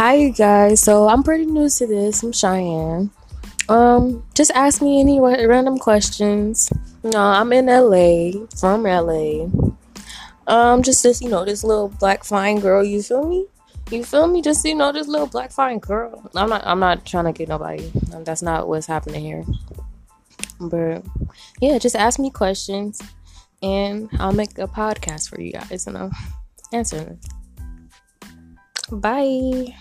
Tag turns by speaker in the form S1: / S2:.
S1: Hi, you guys. So I'm pretty new to this. I'm Cheyenne. Um, just ask me any random questions. You know, I'm in LA, from LA. Um, just this, you know, this little black fine girl. You feel me? You feel me? Just you know, this little black fine girl. I'm not. I'm not trying to get nobody. Um, that's not what's happening here. But yeah, just ask me questions, and I'll make a podcast for you guys. You know, answer them. Bye.